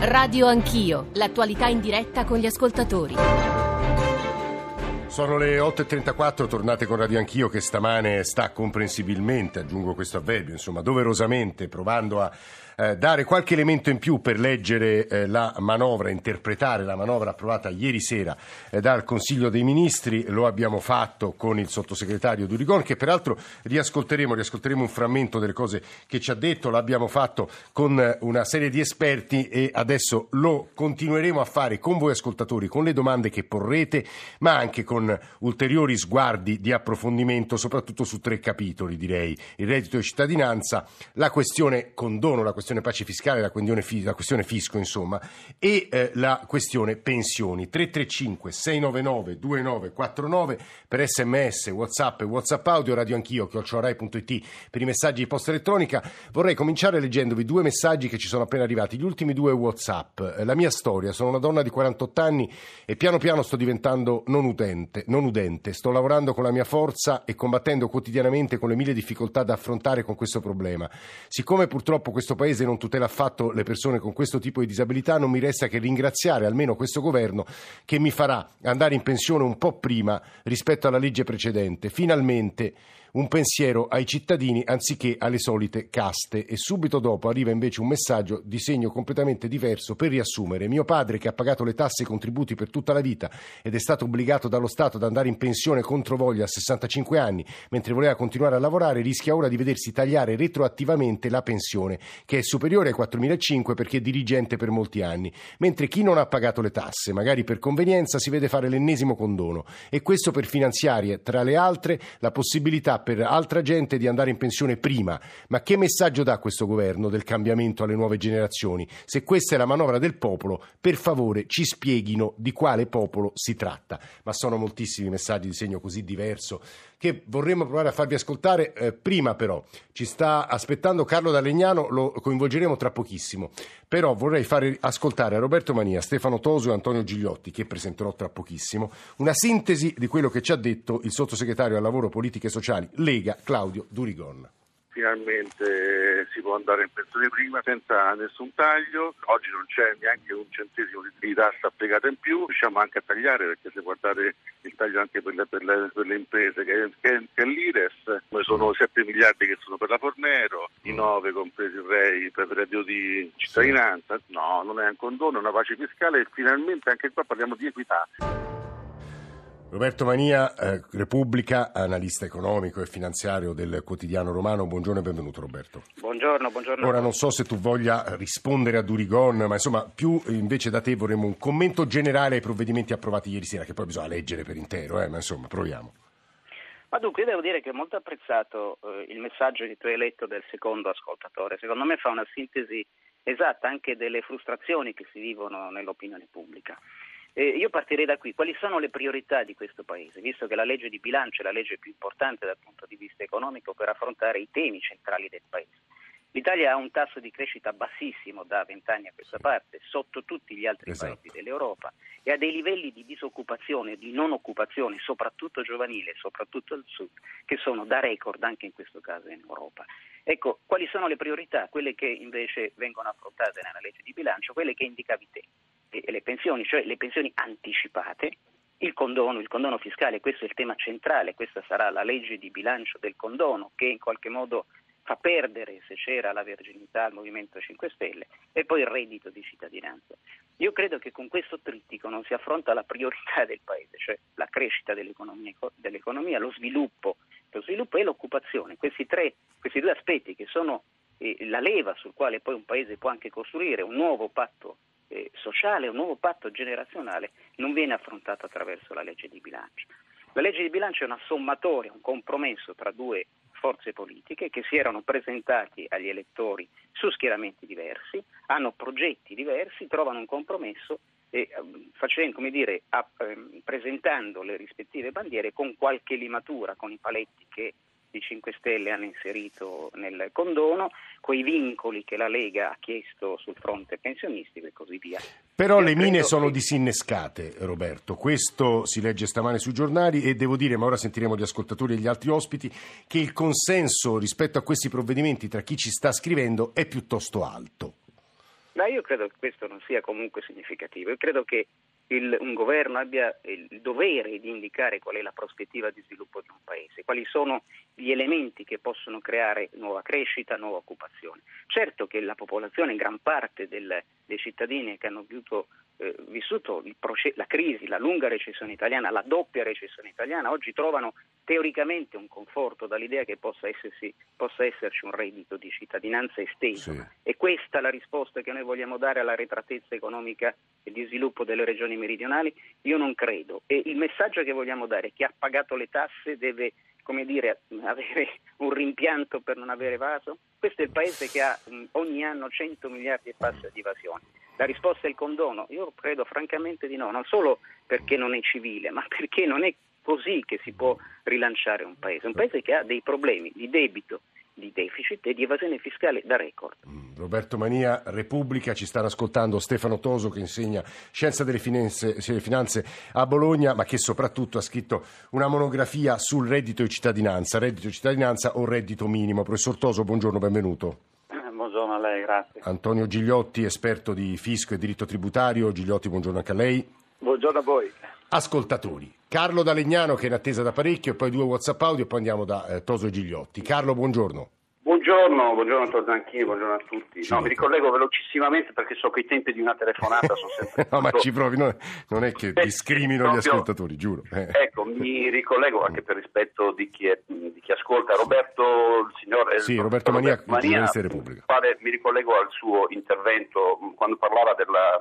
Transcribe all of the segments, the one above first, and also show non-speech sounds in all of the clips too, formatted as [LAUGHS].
Radio Anch'io, l'attualità in diretta con gli ascoltatori. Sono le 8.34, tornate con Radio Anch'io che stamane sta comprensibilmente, aggiungo questo avverbio, insomma, doverosamente provando a eh, dare qualche elemento in più per leggere eh, la manovra, interpretare la manovra approvata ieri sera eh, dal Consiglio dei Ministri. Lo abbiamo fatto con il sottosegretario Durigon, che peraltro riascolteremo, riascolteremo un frammento delle cose che ci ha detto. L'abbiamo fatto con eh, una serie di esperti e adesso lo continueremo a fare con voi ascoltatori, con le domande che porrete, ma anche con ulteriori sguardi di approfondimento, soprattutto su tre capitoli, direi. Il reddito di cittadinanza, la questione condono, la questione questione pace fiscale, la questione, la questione fisco, insomma, e eh, la questione pensioni. 335 699 2949 per sms, whatsapp e whatsapp audio, radio anch'io, chiocciorai.it per i messaggi di posta elettronica. Vorrei cominciare leggendovi due messaggi che ci sono appena arrivati, gli ultimi due whatsapp. Eh, la mia storia, sono una donna di 48 anni e piano piano sto diventando non udente, non udente. sto lavorando con la mia forza e combattendo quotidianamente con le mille difficoltà da affrontare con questo problema. Siccome purtroppo questo paese paese non tutela affatto le persone con questo tipo di disabilità, non mi resta che ringraziare almeno questo governo che mi farà andare in pensione un po' prima rispetto alla legge precedente. Finalmente un pensiero ai cittadini anziché alle solite caste e subito dopo arriva invece un messaggio di segno completamente diverso per riassumere mio padre che ha pagato le tasse e i contributi per tutta la vita ed è stato obbligato dallo Stato ad andare in pensione contro voglia a 65 anni mentre voleva continuare a lavorare rischia ora di vedersi tagliare retroattivamente la pensione che è superiore ai 4.500 perché è dirigente per molti anni mentre chi non ha pagato le tasse magari per convenienza si vede fare l'ennesimo condono e questo per finanziare tra le altre la possibilità per altra gente di andare in pensione prima. Ma che messaggio dà questo governo del cambiamento alle nuove generazioni? Se questa è la manovra del popolo, per favore ci spieghino di quale popolo si tratta. Ma sono moltissimi messaggi di segno così diverso che vorremmo provare a farvi ascoltare. Eh, prima però ci sta aspettando Carlo D'Alegnano, lo coinvolgeremo tra pochissimo. Però vorrei fare ascoltare a Roberto Mania, Stefano Toso e Antonio Gigliotti, che presenterò tra pochissimo, una sintesi di quello che ci ha detto il sottosegretario al lavoro, politiche sociali, Lega, Claudio Durigon finalmente si può andare in pensione prima senza nessun taglio. Oggi non c'è neanche un centesimo di tassa applicata in più, riusciamo anche a tagliare perché se guardate il taglio anche per le, per le, per le imprese che, che, che è l'IRES, sono 7 miliardi che sono per la Fornero, i 9 compresi il REI per il reddito di cittadinanza, no, non è un condono, è una pace fiscale e finalmente anche qua parliamo di equità. Roberto Mania, eh, Repubblica, analista economico e finanziario del quotidiano romano. Buongiorno e benvenuto Roberto. Buongiorno, buongiorno. Ora non so se tu voglia rispondere a Durigon, ma insomma più invece da te vorremmo un commento generale ai provvedimenti approvati ieri sera, che poi bisogna leggere per intero, eh, ma insomma proviamo. Ma dunque, io devo dire che ho molto apprezzato eh, il messaggio che tu hai letto del secondo ascoltatore. Secondo me fa una sintesi esatta anche delle frustrazioni che si vivono nell'opinione pubblica. Eh, io partirei da qui. Quali sono le priorità di questo Paese, visto che la legge di bilancio è la legge più importante dal punto di vista economico per affrontare i temi centrali del Paese? L'Italia ha un tasso di crescita bassissimo da vent'anni a questa parte, sotto tutti gli altri esatto. paesi dell'Europa, e ha dei livelli di disoccupazione, di non occupazione, soprattutto giovanile, soprattutto al sud, che sono da record anche in questo caso in Europa. Ecco, quali sono le priorità? Quelle che invece vengono affrontate nella legge di bilancio, quelle che indicavi te le pensioni, cioè le pensioni anticipate, il condono, il condono fiscale, questo è il tema centrale, questa sarà la legge di bilancio del condono che in qualche modo fa perdere, se c'era la verginità, al Movimento 5 Stelle e poi il reddito di cittadinanza. Io credo che con questo trittico non si affronta la priorità del Paese, cioè la crescita dell'economia, dell'economia lo, sviluppo, lo sviluppo e l'occupazione. Questi, tre, questi due aspetti che sono eh, la leva sul quale poi un Paese può anche costruire un nuovo patto eh, sociale, un nuovo patto generazionale non viene affrontato attraverso la legge di bilancio. La legge di bilancio è una sommatoria, un compromesso tra due forze politiche che si erano presentati agli elettori su schieramenti diversi, hanno progetti diversi, trovano un compromesso e ehm, facendo, dire, a, eh, presentando le rispettive bandiere con qualche limatura, con i paletti che i 5 Stelle hanno inserito nel condono, quei vincoli che la Lega ha chiesto sul fronte pensionistico e così via. Però le mine sono che... disinnescate, Roberto. Questo si legge stamane sui giornali e devo dire, ma ora sentiremo gli ascoltatori e gli altri ospiti, che il consenso rispetto a questi provvedimenti tra chi ci sta scrivendo è piuttosto alto. Ma io credo che questo non sia comunque significativo. Io credo che il, un governo abbia il dovere di indicare qual è la prospettiva di sviluppo di un paese, quali sono gli elementi che possono creare nuova crescita, nuova occupazione. Certo che la popolazione, gran parte del, dei cittadini che hanno vissuto, eh, vissuto proce- la crisi, la lunga recessione italiana, la doppia recessione italiana, oggi trovano teoricamente un conforto dall'idea che possa, essersi, possa esserci un reddito di cittadinanza esteso. Sì. E questa è la risposta che noi vogliamo dare alla retratezza economica e di sviluppo delle regioni meridionali? Io non credo. E il messaggio che vogliamo dare è che chi ha pagato le tasse deve come dire, [LAUGHS] avere un rimpianto per non avere evaso? Questo è il paese che ha ogni anno 100 miliardi e passa di evasione. La risposta è il condono? Io credo francamente di no, non solo perché non è civile, ma perché non è così che si può rilanciare un paese. Un paese che ha dei problemi di debito, di deficit e di evasione fiscale da record. Mm, Roberto Mania, Repubblica, ci stanno ascoltando Stefano Toso che insegna Scienza delle Finanze, delle finanze a Bologna, ma che soprattutto ha scritto una monografia sul reddito di cittadinanza, reddito di cittadinanza o reddito minimo. Professor Toso, buongiorno, benvenuto. [COUGHS] Buongiorno a lei, grazie. Antonio Gigliotti, esperto di fisco e diritto tributario. Gigliotti, buongiorno anche a lei. Buongiorno a voi. Ascoltatori, Carlo da Legnano che è in attesa da parecchio, e poi due WhatsApp audio e poi andiamo da eh, Toso e Gigliotti. Carlo, buongiorno. Buongiorno, buongiorno a Zanchini, buongiorno a tutti. No, mi ricollego velocissimamente perché so che i tempi di una telefonata sono sempre... [LAUGHS] no, ma ci provi, non, non è che discrimino proprio... gli ascoltatori, giuro. Eh. Ecco, mi ricollego anche per rispetto di chi, è, di chi ascolta. Roberto, il signor... Sì, Roberto Mania, Roberto Mania Repubblica. mi ricollego al suo intervento quando parlava della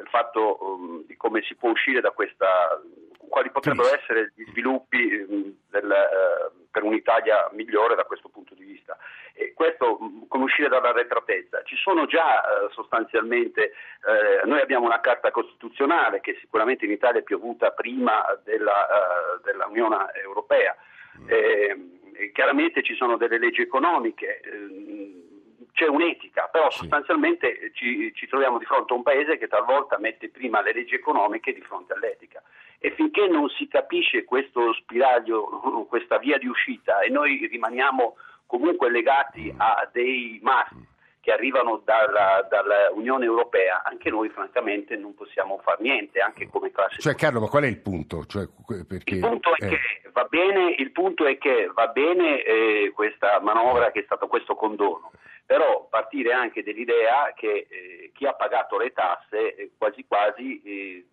del fatto um, di come si può uscire da questa, quali potrebbero sì. essere gli sviluppi um, del, uh, per un'Italia migliore da questo punto di vista. E questo come uscire dalla retratezza. Ci sono già uh, sostanzialmente, uh, noi abbiamo una carta costituzionale che sicuramente in Italia è piovuta prima della, dell'Unione Europea. Mm. E, chiaramente ci sono delle leggi economiche ehm, c'è un'etica, però sostanzialmente ci, ci, troviamo di fronte a un paese che talvolta mette prima le leggi economiche di fronte all'etica. E finché non si capisce questo spiraglio, [LAUGHS] questa via di uscita, e noi rimaniamo comunque legati a dei must che arrivano dalla, dall'Unione Europea, anche noi francamente non possiamo fare niente, anche come classe. Cioè Carlo, ma qual è il punto? Cioè, perché, il, punto eh... va bene, il, punto è che va bene eh, questa manovra che è stato questo condono, però partire anche dell'idea che eh, chi ha pagato le tasse eh, quasi quasi eh,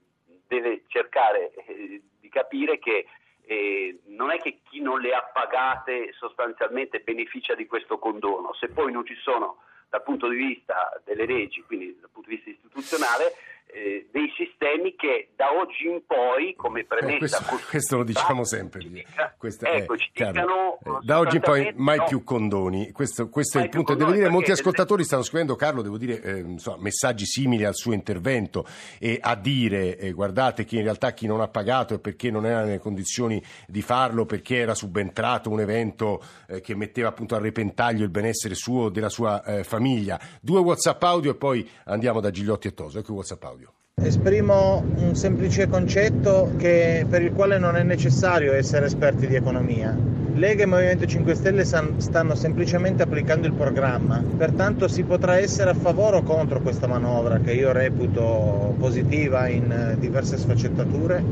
deve cercare eh, di capire che eh, non è che chi non le ha pagate sostanzialmente beneficia di questo condono, se poi non ci sono dal punto di vista delle leggi, quindi dal punto di vista istituzionale, eh, dei sistemi che da oggi in poi, come premessa... Eh, questo, questo, lo diciamo sempre. Dica, Questa, ecco, eh, ci dicano, eh, da oggi in poi mai no, più condoni. Questo, questo è il punto. Devo dire, molti ascoltatori stanno scrivendo, Carlo, devo dire, eh, insomma, messaggi simili al suo intervento e a dire, eh, guardate che in realtà chi non ha pagato è perché non era nelle condizioni di farlo, perché era subentrato un evento che metteva appunto a repentaglio il benessere suo e della sua famiglia. Due WhatsApp audio e poi andiamo da Gigliotti e Toso. Ecco WhatsApp audio. Esprimo un semplice concetto che, per il quale non è necessario essere esperti di economia. Lega e Movimento 5 Stelle stanno semplicemente applicando il programma, pertanto si potrà essere a favore o contro questa manovra che io reputo positiva in diverse sfaccettature.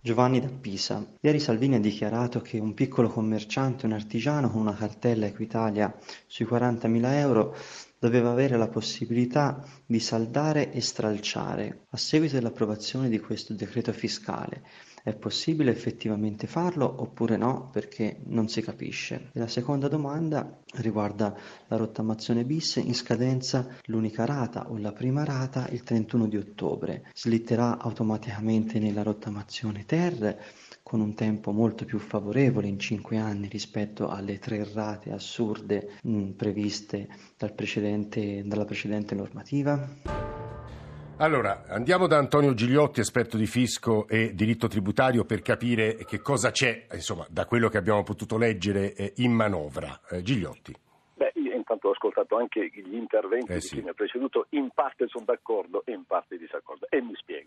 Giovanni da Pisa. Ieri Salvini ha dichiarato che un piccolo commerciante, un artigiano con una cartella Equitalia sui 40.000 euro doveva avere la possibilità di saldare e stralciare. A seguito dell'approvazione di questo decreto fiscale è possibile effettivamente farlo oppure no perché non si capisce. E la seconda domanda riguarda la rottamazione bis in scadenza l'unica rata o la prima rata il 31 di ottobre. Slitterà automaticamente nella rottamazione ter con un tempo molto più favorevole in cinque anni rispetto alle tre rate assurde mh, mm, previste dal precedente, dalla precedente normativa? Allora, andiamo da Antonio Gigliotti, esperto di fisco e diritto tributario, per capire che cosa c'è, insomma, da quello che abbiamo potuto leggere eh, in manovra. Eh, Gigliotti tanto ho ascoltato anche gli interventi Eh di sì. chi mi ha preceduto, in parte sono d'accordo e in parte disaccordo. E mi spiego.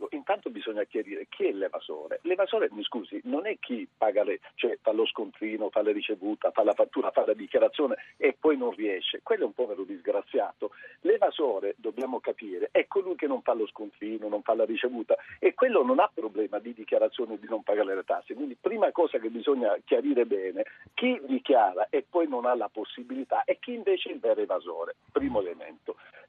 Bisogna chiarire chi è l'evasore. L'evasore, mi scusi, non è chi paga le, cioè fa lo scontrino, fa la ricevuta, fa la fattura, fa la dichiarazione e poi non riesce. Quello è un povero disgraziato. L'evasore, dobbiamo capire, è colui che non fa lo scontrino, non fa la ricevuta e quello non ha problema di dichiarazione di non pagare le tasse. Quindi prima cosa che bisogna chiarire bene, chi dichiara e poi non ha la possibilità e chi invece è il vero evasore. Primo elemento.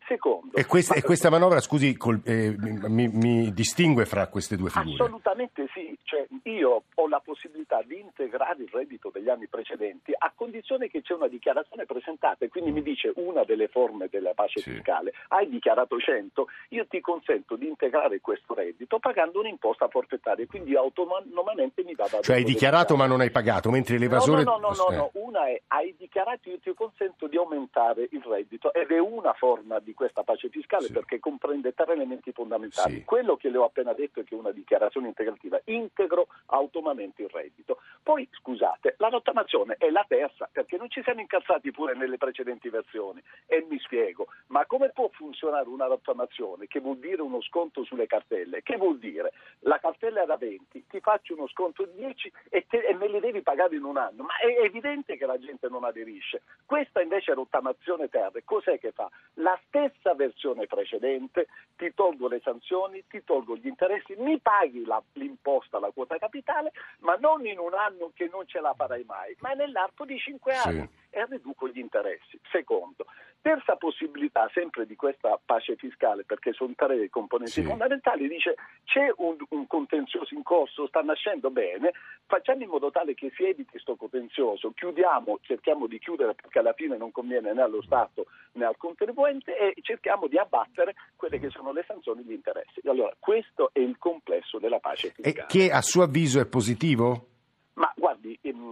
Secondo, E questa, e questa manovra, scusi, col- eh, mi, mi distingue fra queste due figure? Assolutamente sì, cioè, io ho la possibilità di integrare il reddito degli anni precedenti a condizione che c'è una dichiarazione presentata e quindi mi dice una delle forme della pace Sì. fiscale, hai dichiarato 100, io ti consento di integrare questo reddito pagando un'imposta forfettaria quindi autonomamente mi vado a Cioè hai dichiarato ma non hai pagato, mentre l'evasore... No, no, no, no, Eh. no, una è hai dichiarato io ti consento di aumentare il reddito ed è una forma di questa pace fiscale Sì. perché comprende tre elementi fondamentali. Sì. Quello che le ho appena detto è che è una dichiarazione integrativa, integro autonomamente il reddito. Poi scusate, la rottamazione è la terza perché non ci siamo incazzati pure nelle precedenti versioni e mi spiego, ma come può funzionare una rottamazione che vuol dire uno sconto sulle cartelle? Che vuol dire? La cartella era 20, ti faccio uno sconto di 10 e, te- e me li devi pagare in un anno, ma è evidente che la gente non aderisce. Questa invece è rottamazione terra, cos'è che fa? La stessa versione precedente, ti tolgo le sanzioni, ti tolgo gli interessi, mi paghi la- l'imposta, la quota capitale, ma non in un anno che non ce la farai mai, ma nell'arco di 5 Sì. anni e riduco gli interessi. Secondo, terza possibilità sempre di questa pace fiscale, perché sono tre componenti Sì. fondamentali, dice c'è un, un contenzioso in corso, sta nascendo bene, facciamo in modo tale che si eviti questo contenzioso, chiudiamo, cerchiamo di chiudere perché alla fine non conviene né allo Stato né al contribuente e cerchiamo di abbattere quelle che sono le sanzioni e gli interessi. Allora, questo è il complesso della pace E fiscale. che a suo avviso è positivo?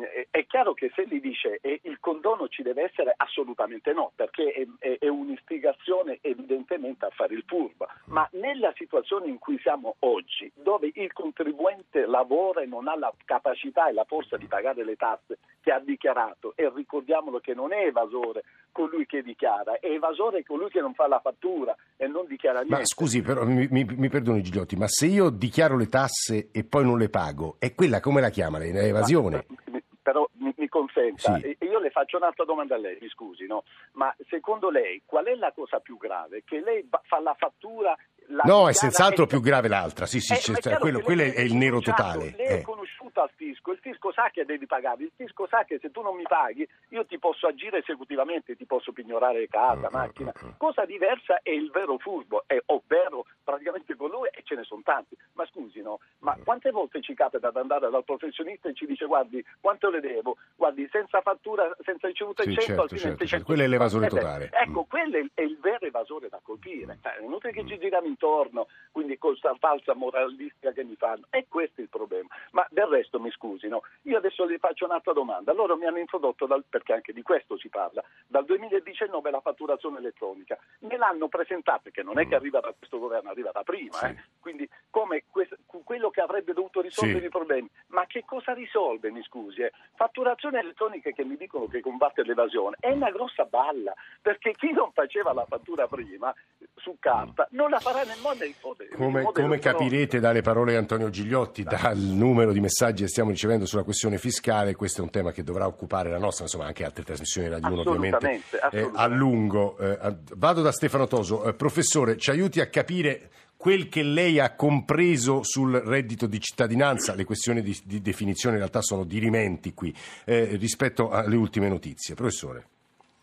È- chiaro che se gli dice eh, il condono ci deve essere, assolutamente no, perché è, è- è un'istigazione evidentemente a fare il furbo. Ma nella situazione in cui siamo oggi, dove il contribuente lavora e non ha la capacità e la forza di pagare le tasse che ha dichiarato, e ricordiamolo che non è evasore colui che dichiara, è evasore colui che non fa la fattura e non dichiara niente. Ma scusi, però mi, mi, mi perdoni Gigliotti, ma se io dichiaro le tasse e poi non le pago, è quella come la chiama lei? È evasione? Ma, mi- però mi, mi consenta, Sì. e- io le faccio un'altra domanda a lei, mi scusi, no? ma secondo lei qual è la cosa più grave? Che lei fa la fattura... la No, è senz'altro e- più grave l'altra, sì, sì, Eh, è chiaro quello, quello lei è il nero totale. Lei è eh. conosciuto al fisco, il fisco sa che devi pagare, il fisco sa che se tu non mi paghi io ti posso agire esecutivamente, ti posso pignorare casa, Mm, macchina. mm, mm. Cosa diversa è il vero furbo, è, ovvero praticamente con lui e ce ne sono tanti. Ma scusi, no? Ma quante volte ci capita ad andare dal professionista e ci dice guardi quanto le devo? Guardi, senza fattura, senza ricevuta Sì, 100, certo, altrimenti certo, certo. 100. Quello è l'evasore Eh totale. Ecco, Mm. quello è il, è il vero evasore da colpire. Cioè, è inutile che ci giriamo intorno, quindi con questa falsa moralistica che mi fanno. E questo è il problema. Ma del resto, mi scusi, no? io adesso le faccio un'altra domanda. Loro mi hanno introdotto, dal- perché anche di questo si parla, dal 2019 la fatturazione elettronica. Me l'hanno presentata, perché non è che arriva da questo governo, arriva da prima. Mm. Sì. eh. Quindi come quest- quello che avrebbe dovuto risolvere Sì. i problemi. Ma che cosa risolve, mi scusi? eh? Fatturazione elettronica che mi dicono che combatte l'evasione è una grossa balla, perché chi non faceva la fattura prima su carta non la farà nemmeno nel modo Come, come capirete dalle parole di Antonio Gigliotti, dal numero di messaggi che stiamo ricevendo sulla questione fiscale, questo è un tema che dovrà occupare la nostra, insomma anche altre trasmissioni Radio 1 ovviamente eh, a lungo. Eh, vado da Stefano Toso, Eh, professore, ci aiuti a capire quel che lei ha compreso sul reddito di cittadinanza, le questioni di, di definizione in realtà sono dirimenti qui eh, rispetto alle ultime notizie. Professore.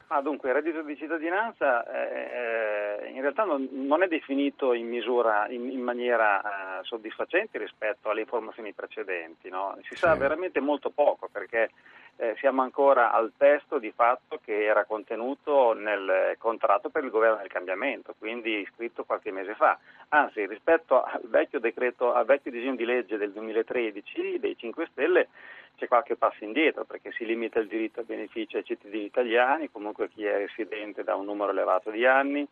Ah, dunque, il reddito di cittadinanza eh, in realtà non, non è definito in misura, in, in maniera eh, soddisfacente rispetto alle informazioni precedenti. no? Si sa Sì. veramente molto poco perché eh, siamo ancora al testo di fatto che era contenuto nel contratto per il governo del cambiamento, quindi scritto qualche mese fa. Anzi, rispetto al vecchio decreto, al vecchio disegno di legge del 2013 dei 5 Stelle c'è qualche passo indietro perché si limita il diritto ai benefici ai cittadini italiani, comunque chi è residente da un numero elevato di anni.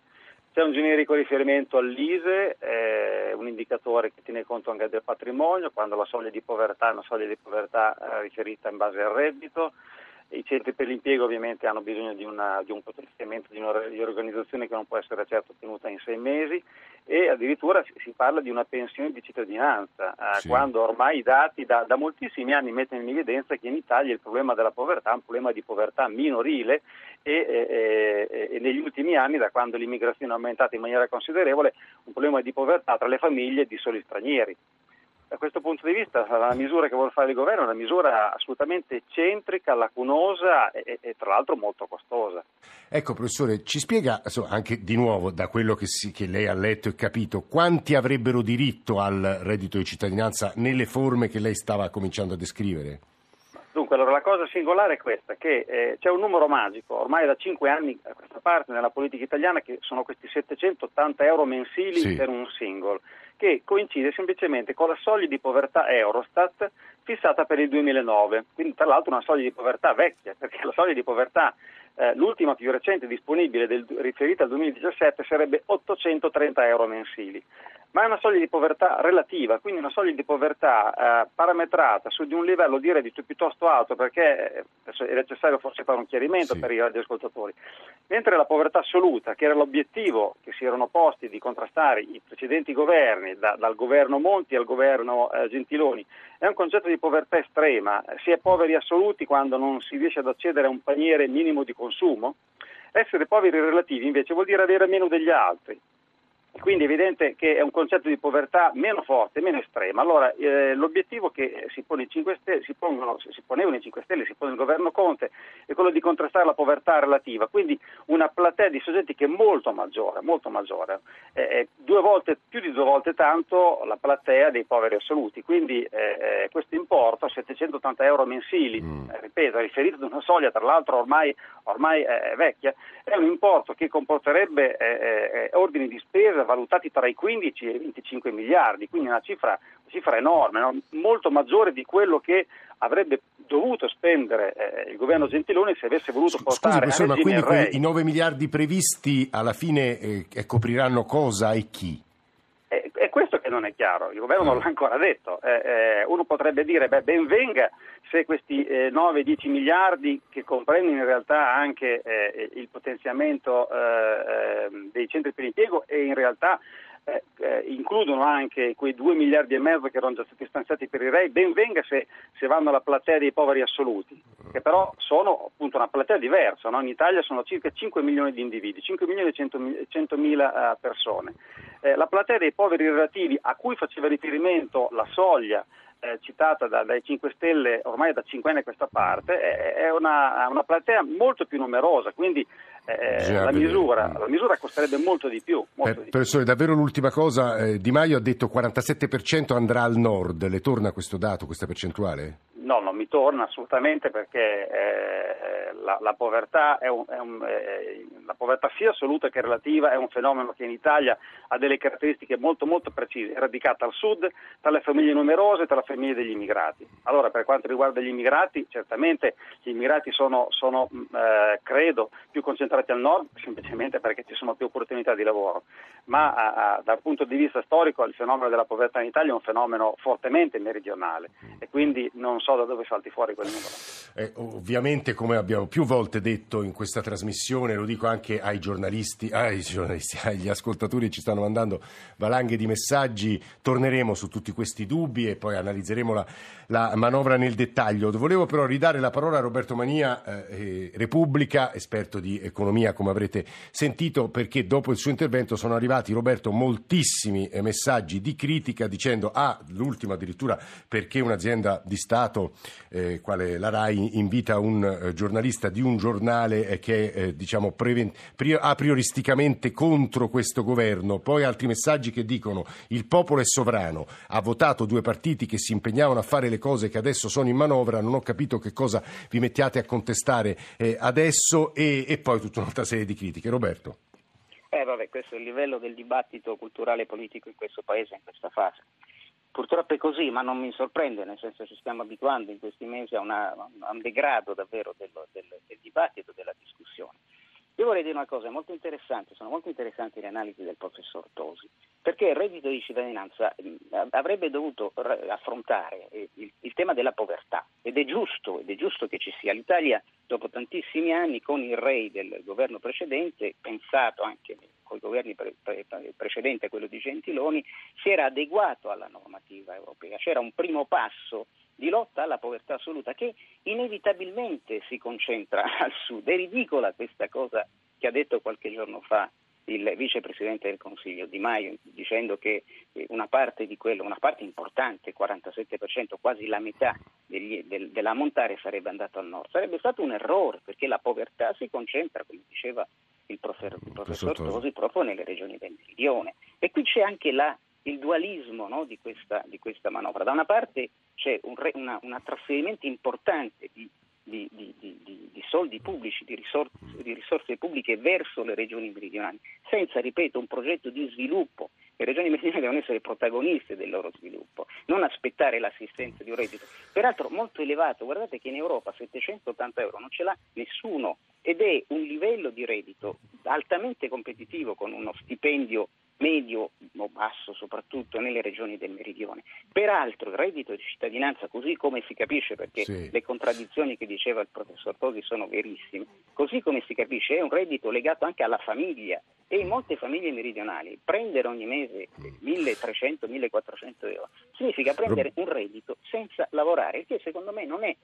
C'è un generico riferimento all'ISE, eh, un indicatore che tiene conto anche del patrimonio, quando la soglia di povertà è una soglia di povertà eh, riferita in base al reddito. I centri per l'impiego ovviamente hanno bisogno di, una, di un potenziamento, di una riorganizzazione che non può essere certo ottenuta in sei mesi e addirittura si parla di una pensione di cittadinanza, eh, sì. quando ormai i dati da, da, moltissimi anni mettono in evidenza che in Italia il problema della povertà è un problema di povertà minorile e, e, e negli ultimi anni, da quando l'immigrazione è aumentata in maniera considerevole, un problema di povertà tra le famiglie di soli stranieri da questo punto di vista la misura che vuole fare il governo è una misura assolutamente eccentrica, lacunosa e, e tra l'altro molto costosa. Ecco professore, ci spiega insomma, anche di nuovo da quello che, si, che, lei ha letto e capito quanti avrebbero diritto al reddito di cittadinanza nelle forme che lei stava cominciando a descrivere? Dunque, allora, la cosa singolare è questa, che eh, c'è un numero magico, ormai da cinque anni a questa parte nella politica italiana, che sono questi 780 euro mensili sì. per un single che coincide semplicemente con la soglia di povertà Eurostat fissata per il 2009, quindi tra l'altro una soglia di povertà vecchia, perché la soglia di povertà, eh, l'ultima più recente disponibile del, riferita al 2017, sarebbe 830 euro mensili ma è una soglia di povertà relativa, quindi una soglia di povertà eh, parametrata su di un livello di reddito piuttosto alto, perché eh, è necessario forse fare un chiarimento sì. per i radioascoltatori, mentre la povertà assoluta, che era l'obiettivo che si erano posti di contrastare i precedenti governi, da, dal governo Monti al governo eh, Gentiloni, è un concetto di povertà estrema, si è poveri assoluti quando non si riesce ad accedere a un paniere minimo di consumo, essere poveri relativi invece vuol dire avere meno degli altri. Quindi è evidente che è un concetto di povertà meno forte, meno estrema. Allora, eh, l'obiettivo che si, pone Stelle, si, pongono, si, ponevano i 5 Stelle, si pone il governo Conte, è quello di contrastare la povertà relativa, quindi una platea di soggetti che è molto maggiore, molto maggiore, eh, volte, più di due volte tanto la platea dei poveri assoluti. Quindi eh, eh questo importo, 780 euro mensili, mm. Eh, ripeto, riferito ad una soglia tra l'altro ormai, ormai eh, vecchia, è un importo che comporterebbe ordini di spesa valutati tra i 15 e i 25 miliardi, quindi una cifra, una cifra enorme, no? molto maggiore di quello che avrebbe dovuto spendere eh, il governo Gentiloni se avesse voluto portare Scusi, ma quindi i 9 miliardi previsti alla fine eh, copriranno cosa e chi? È, è, questo non è chiaro, il governo non l'ha ancora detto. Eh, eh, uno potrebbe dire, beh, ben venga se questi eh, 9-10 miliardi, che comprendono in realtà anche eh, il potenziamento eh, ehm, dei centri per l'impiego e in realtà eh, eh, includono anche quei 2 miliardi e mezzo che erano già stati stanziati per i REI, ben venga se, se vanno alla platea dei poveri assoluti, che però sono appunto una platea diversa, no? in Italia sono circa 5 milioni di individui, 5 milioni e 100 mila uh, persone. Eh, la platea dei poveri relativi a cui faceva riferimento la soglia eh, citata da, dai 5 Stelle ormai da 5 anni a questa parte, è, è una, una, platea molto più numerosa, quindi eh, la, misura, la, misura, costerebbe molto di più. Molto per, di professore, più. davvero l'ultima cosa, eh, Di Maio ha detto 47% andrà al nord, le torna questo dato, questa percentuale? No, non mi torna assolutamente perché eh, la, la, povertà un, un, eh, la, povertà, sia assoluta che relativa è un fenomeno che in Italia ha delle caratteristiche molto molto precise, è radicata al sud, tra le famiglie numerose e tra le famiglie degli immigrati. Allora per quanto riguarda gli immigrati, certamente gli immigrati sono, sono eh, credo, più concentrati al nord semplicemente perché ci sono più opportunità di lavoro, ma a, a, dal punto di vista storico il fenomeno della povertà in Italia è un fenomeno fortemente meridionale e quindi non so da dove salti fuori quel numero. Eh, ovviamente, come abbiamo più volte detto in questa trasmissione, lo dico anche ai giornalisti, ai giornalisti, [LAUGHS] agli ascoltatori che ci stanno mandando valanghe di messaggi, torneremo su tutti questi dubbi e poi analizzeremo la, la manovra nel dettaglio. Volevo però ridare la parola a Roberto Mania, eh, Repubblica, esperto di economia, come avrete sentito, perché dopo il suo intervento sono arrivati, Roberto, moltissimi eh, messaggi di critica dicendo, ah, l'ultimo addirittura perché un'azienda di Stato eh, quale la RAI invita un eh, giornalista di un giornale eh, che è eh, diciamo, preven- pri- a prioristicamente contro questo governo, poi altri messaggi che dicono il popolo è sovrano, ha votato due partiti che si impegnavano a fare le cose che adesso sono in manovra, non ho capito che cosa vi mettiate a contestare eh, adesso e, e poi tutta un'altra serie di critiche. Roberto. Eh vabbè, questo è il livello del dibattito culturale e politico in questo Paese in questa fase. Purtroppo è così, ma non mi sorprende, nel senso ci stiamo abituando in questi mesi a, una, a un degrado davvero dello, del, del, dibattito, della discussione. Io vorrei dire una cosa molto interessante, sono molto interessanti le analisi del professor Tosi, perché il reddito di cittadinanza avrebbe dovuto affrontare eh, il, il, tema della povertà ed è giusto, ed è giusto che ci sia. L'Italia dopo tantissimi anni con il REI del governo precedente, pensato anche i governi pre- pre- precedenti a quello di Gentiloni, si era adeguato alla normativa europea, c'era un primo passo di lotta alla povertà assoluta che inevitabilmente si concentra [LAUGHS] al sud. È ridicola questa cosa che ha detto qualche giorno fa il vicepresidente del Consiglio Di Maio dicendo che eh, una parte di quello, una parte importante, 47%, quasi la metà degli, del, dell'ammontare sarebbe andato al nord. Sarebbe stato un errore perché la povertà si concentra, come diceva il professor, il professor Tosi, proprio nelle regioni del meridione. E qui c'è anche la il dualismo no, di, questa, di, questa, manovra. Da una parte c'è un, una, un trasferimento importante di, di, di soldi pubblici, risorse, di risorse pubbliche verso le regioni meridionali, senza, ripeto, un progetto di sviluppo. Le regioni meridionali devono essere protagoniste del loro sviluppo, non aspettare l'assistenza di un reddito. Peraltro molto elevato, guardate che in Europa 780 euro non ce l'ha nessuno ed è un livello di reddito altamente competitivo con uno stipendio medio o basso soprattutto nelle regioni del meridione. Peraltro il reddito di cittadinanza, così come si capisce, perché sì. le contraddizioni che diceva il professor Tosi sono verissime, così come si capisce è un reddito legato anche alla famiglia e in molte famiglie meridionali prendere ogni mese 1.300-1.400 euro significa prendere un reddito senza lavorare, che secondo me non è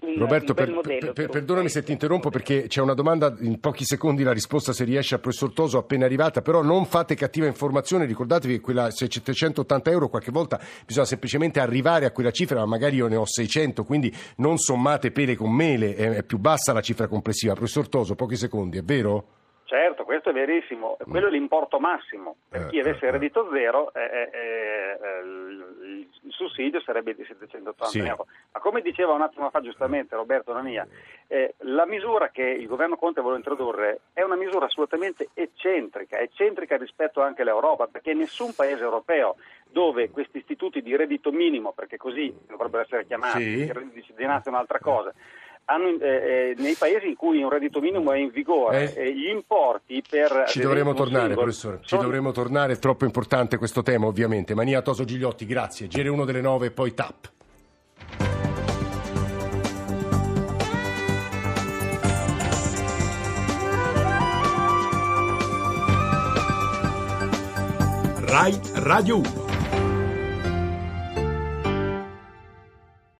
un, Roberto, un per, per, perdonami se ti interrompo perché c'è una domanda, in pochi secondi la risposta se riesce al professor Toso appena arrivata, però non fate cattiva informazione, ricordatevi che quella 780 euro qualche volta bisogna semplicemente arrivare a quella cifra, ma magari io ne ho 600, quindi non sommate pele con mele, è, è più bassa la cifra complessiva. Professor Toso, pochi secondi, è vero? Certo, questo è verissimo, quello è l'importo massimo, per chi eh, avesse il eh, reddito zero eh, eh, eh, il sussidio sarebbe di 780 sì. euro. Ma come diceva un attimo fa giustamente Roberto Nania, eh, la misura che il governo Conte vuole introdurre è una misura assolutamente eccentrica, eccentrica rispetto anche all'Europa, perché nessun paese europeo dove questi istituti di reddito minimo, perché così dovrebbero essere chiamati, sì. il reddito di cittadinanza è un'altra cosa, hanno, eh, eh, nei paesi in cui un reddito minimo è in vigore, eh, gli importi per... Ci dovremo tornare, singolo, professore, ci dovremo tornare, è troppo importante questo tema ovviamente. Mania Toso Gigliotti, grazie. Gere 1 delle 9 e poi TAP. RAI Radio 1